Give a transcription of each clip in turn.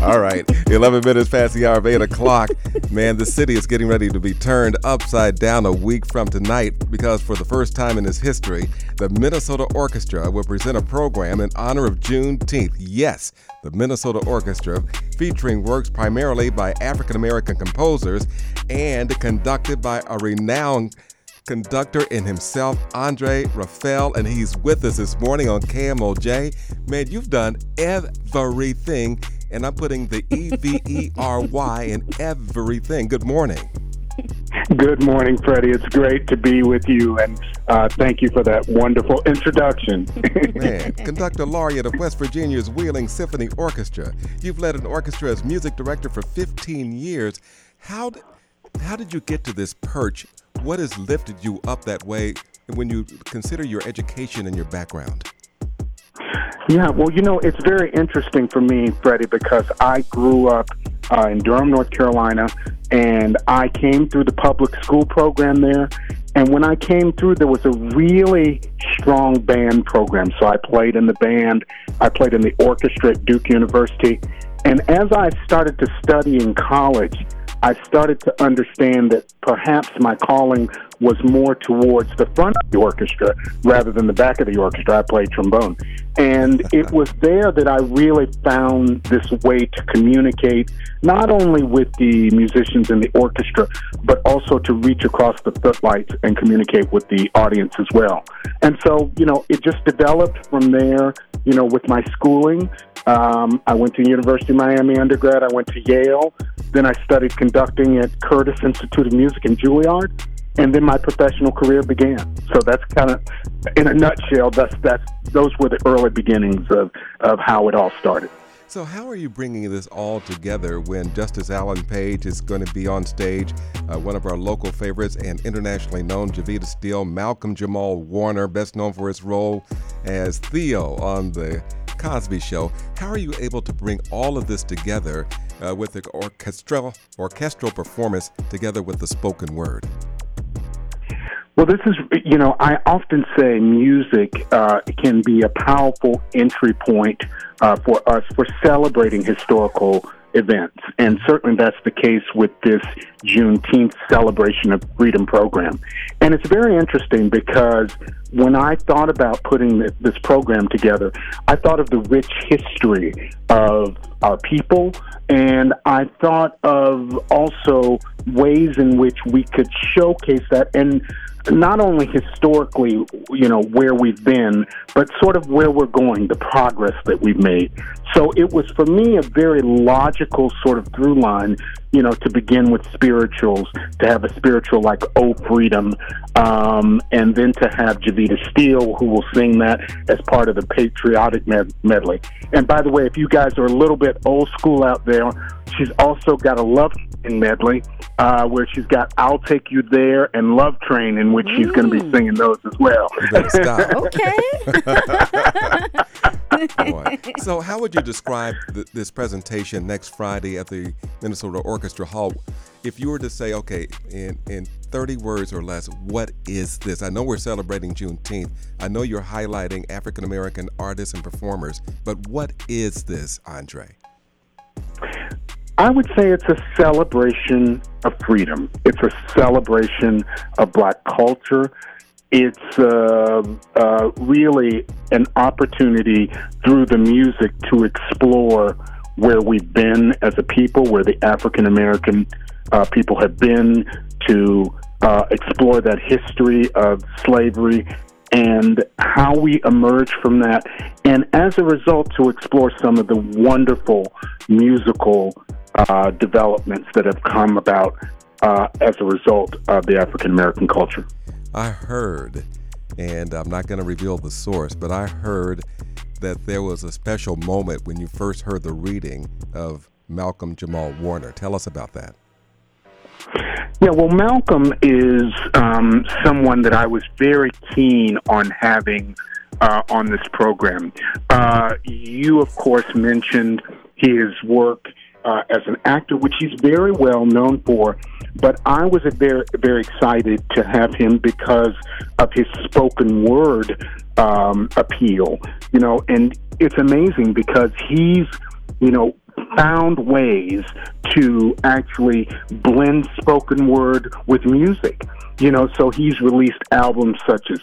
All right, 11 minutes past the hour of 8 o'clock. Man, the city is getting ready to be turned upside down a week from tonight because for the first time in its history, the Minnesota Orchestra will present a program in honor of Juneteenth. Yes, the Minnesota Orchestra, featuring works primarily by African American composers and conducted by a renowned conductor in himself, Andre Raphel, and he's with us this morning on KMOJ. Man, you've done everything, and I'm putting the E V E R Y in everything. Good morning. Good morning, Freddie. It's great to be with you, and uh, thank you for that wonderful introduction. Man, conductor laureate of West Virginia's Wheeling Symphony Orchestra. You've led an orchestra as music director for 15 years. How how did you get to this perch? What has lifted you up that way when you consider your education and your background? Yeah, well, you know, it's very interesting for me, Freddie, because I grew up uh, in Durham, North Carolina, and I came through the public school program there. And when I came through, there was a really strong band program. So I played in the band, I played in the orchestra at Duke University. And as I started to study in college, I started to understand that perhaps my calling was more towards the front of the orchestra rather than the back of the orchestra. I played trombone. And it was there that I really found this way to communicate not only with the musicians in the orchestra, but also to reach across the footlights and communicate with the audience as well. And so, you know, it just developed from there, you know, with my schooling. Um, I went to University of Miami undergrad. I went to Yale. Then I studied conducting at Curtis Institute of Music in Juilliard and then my professional career began. So that's kind of, in a nutshell, that's that's those were the early beginnings of of how it all started. So, how are you bringing this all together when Justice Alan Page is going to be on stage? Uh, one of our local favorites and internationally known, Jevetta Steele, Malcolm Jamal Warner, best known for his role as Theo on The Cosby Show. How are you able to bring all of this together uh, with the orchestral, orchestral performance together with the spoken word? Well, this is, you know, I often say music uh, can be a powerful entry point uh, for us for celebrating historical events. And certainly that's the case with this Juneteenth celebration of freedom program. And it's very interesting because when I thought about putting this program together, I thought of the rich history of our people, and I thought of also ways in which we could showcase that and not only historically, you know, where we've been, but sort of where we're going, the progress that we've made. So it was for me a very logical sort of through line, you know, to begin with spirituals, to have a spiritual like Oh Freedom, um, and then to have Jevetta Steele, who will sing that as part of the patriotic med- medley. And by the way, if you guys are a little bit old school out there, she's also got a love in medley uh, where she's got "I'll Take You There" and "Love Train," in which mm. she's going to be singing those as well. okay. so, how would you describe th- this presentation next Friday at the Minnesota Orchestra Hall? If you were to say, okay, in in 30 words or less, what is this? I know we're celebrating Juneteenth. I know you're highlighting African American artists and performers, but what is this, Andre? I would say it's a celebration of freedom. It's a celebration of black culture. It's uh, uh, really an opportunity through the music to explore where we've been as a people, where the African American uh, people have been, to uh, explore that history of slavery and how we emerge from that. And as a result, to explore some of the wonderful musical uh, developments that have come about uh, as a result of the African American culture. I heard, and I'm not going to reveal the source, but I heard that there was a special moment when you first heard the reading of Malcolm Jamal Warner. Tell us about that. Yeah, well, Malcolm is um, someone that I was very keen on having uh, on this program. Uh, you, of course, mentioned his work uh, as an actor, which he's very well known for. But I was very, very excited to have him because of his spoken word um, appeal. You know, and it's amazing because he's, you know, found ways to actually blend spoken word with music. You know, so he's released albums such as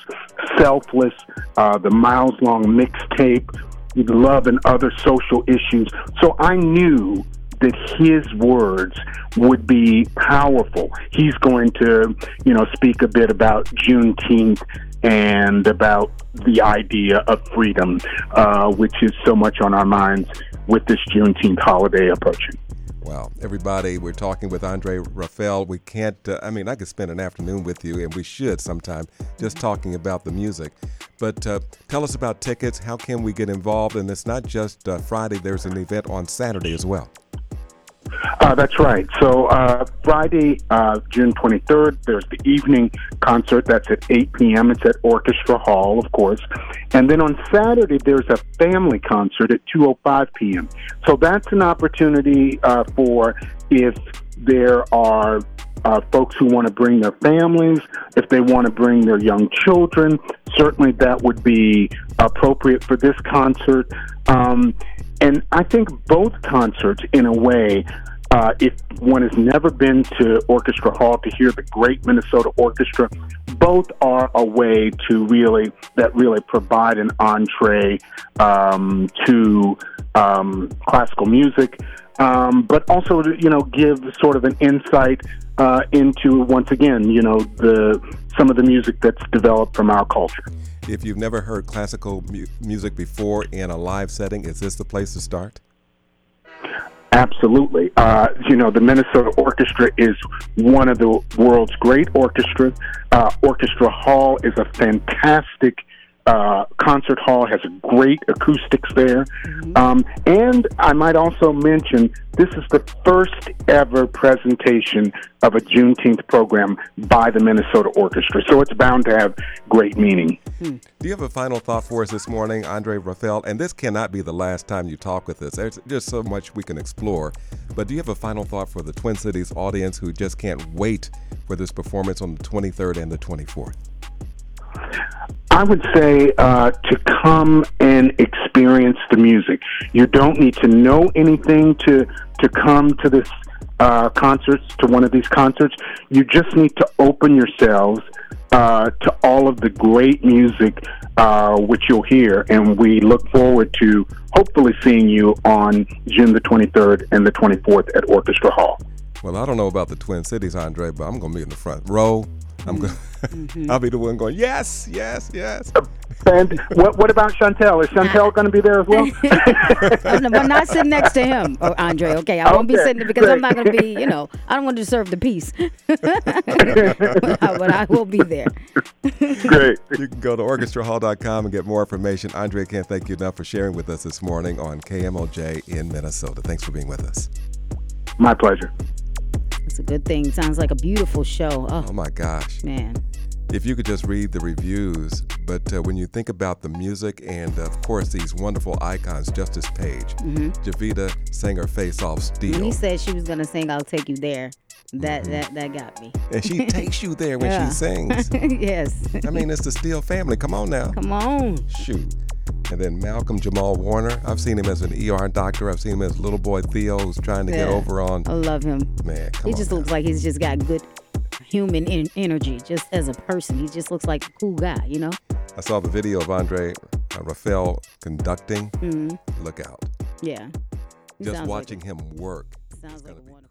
Selfless, uh, the Miles Long mixtape, Love and Other Social Issues. So I knew that his words would be powerful. He's going to, you know, speak a bit about Juneteenth and about the idea of freedom, uh, which is so much on our minds with this Juneteenth holiday approaching. Wow. Everybody, we're talking with Andre Raphel. We can't, uh, I mean, I could spend an afternoon with you, and we should sometime just talking about the music. But uh, tell us about tickets. How can we get involved? And it's not just uh, Friday, there's an event on Saturday as well. Uh, that's right. So uh, Friday, uh, June 23rd, there's the evening concert. That's at 8 p.m. It's at Orchestra Hall, of course. And then on Saturday, there's a family concert at 2:05 p.m. So that's an opportunity uh, for if there are uh, folks who want to bring their families, if they want to bring their young children, certainly that would be appropriate for this concert. Um, and I think both concerts, in a way, uh, if one has never been to Orchestra Hall to hear the great Minnesota Orchestra, both are a way to really that really provide an entree um, to um, classical music, um, but also to you know give sort of an insight uh, into once again you know the some of the music that's developed from our culture. If you've never heard classical mu- music before in a live setting, is this the place to start? Absolutely. Uh, you know, the Minnesota Orchestra is one of the world's great orchestras. Uh, Orchestra Hall is a fantastic uh, concert hall has great acoustics there. Mm-hmm. Um, and I might also mention this is the first ever presentation of a Juneteenth program by the Minnesota Orchestra. So it's bound to have great meaning. Hmm. Do you have a final thought for us this morning, Andre Raphel? And this cannot be the last time you talk with us. There's just so much we can explore. But do you have a final thought for the Twin Cities audience who just can't wait for this performance on the 23rd and the 24th? I would say uh, to come and experience the music. You don't need to know anything to to come to this uh, concerts to one of these concerts. You just need to open yourselves uh, to all of the great music uh, which you'll hear, and we look forward to hopefully seeing you on June the 23rd and the 24th at Orchestra Hall. Well, I don't know about the Twin Cities, Andre, but I'm going to be in the front row. I'm going. Mm-hmm. I'll be the one going. Yes, yes, yes. And what what about Chantel? Is Chantel going to be there as well? I'm not sitting next to him, oh, Andre. Okay, I won't okay, be sitting there because great. I'm not going to be. You know, I don't want to disturb the peace. but I will be there. Great. You can go to orchestrahall.com and get more information. Andre, can't thank you enough for sharing with us this morning on KMOJ in Minnesota. Thanks for being with us. My pleasure. It's a good thing. Sounds like a beautiful show. Oh, oh my gosh. Man. If you could just read the reviews, but uh, when you think about the music and, uh, of course, these wonderful icons, Justice Page, mm-hmm. Jevetta sang her face off Steele. When he said she was going to sing I'll Take You There, that, mm-hmm. that, that got me. And she takes you there when yeah. she sings. yes. I mean, it's the Steele family. Come on now. Come on. Shoot. And then Malcolm Jamal Warner. I've seen him as an ER doctor. I've seen him as little boy Theo who's trying to yeah. get over on. I love him. Man, He just now. looks like he's just got good human in- energy, just as a person. He just looks like a cool guy, you know? I saw the video of Andre uh, Raphel conducting. Mm-hmm. Look out. Yeah. He just watching like him work. Sounds like a wonderful.